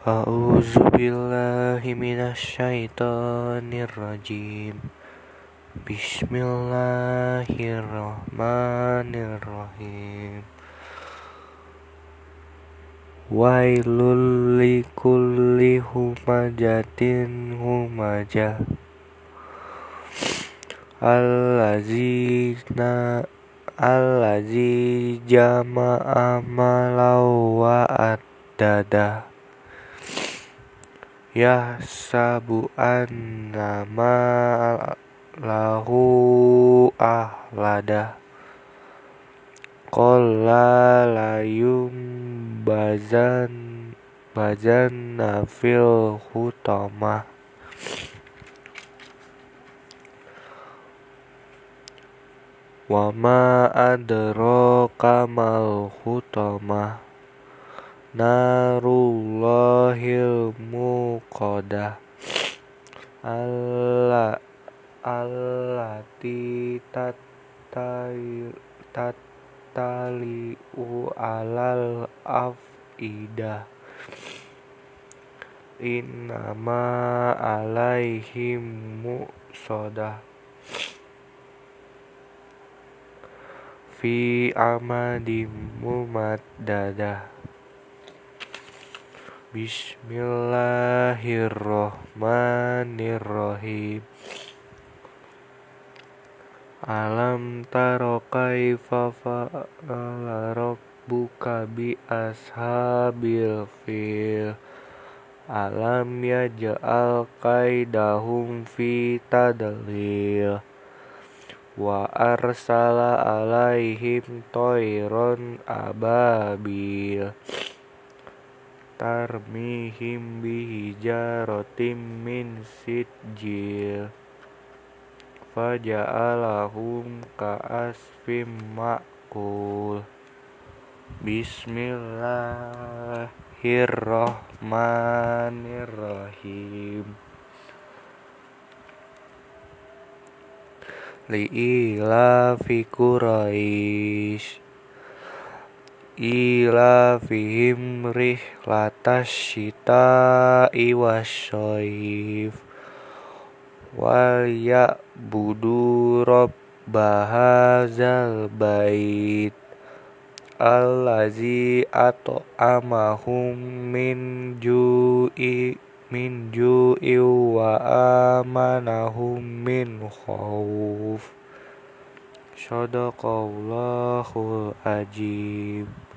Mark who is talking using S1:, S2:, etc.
S1: A'udzu billahi minasyaitonir. Bismillahirrahmanirrahim. Wailul likulli humajatin humajah. Allazina allazi jama'a malau wa Yahsabu annama lahu ahlada Qala layum bazan bazan nafil hutamah Wa ma adraka mal hutamah Narullahil muqadah Alla allati tattali tattali'u alal afidah Innama alaihim muqsadah fi amadim mumaddadah Bismillahirrahmanirrahim Alam taro kaifa fa'ala rabbuka bi ashabil fil. Alam yaj'al kaidahum fi tadlil. Wa arsala alaihim toiron ababil tarmihim bihijaratim min sitjil faja'alahum ka'asfim ma'kul. Bismillahirrahmanirrahim. Li'ilafi Quraisy ilafihim rihlatas syita'i wasyaif wal ya'budu rabba hadzal bait. Allazi at'amahum min ju'i min ju'i wa amanahum min khauf Sadaqallahul ajib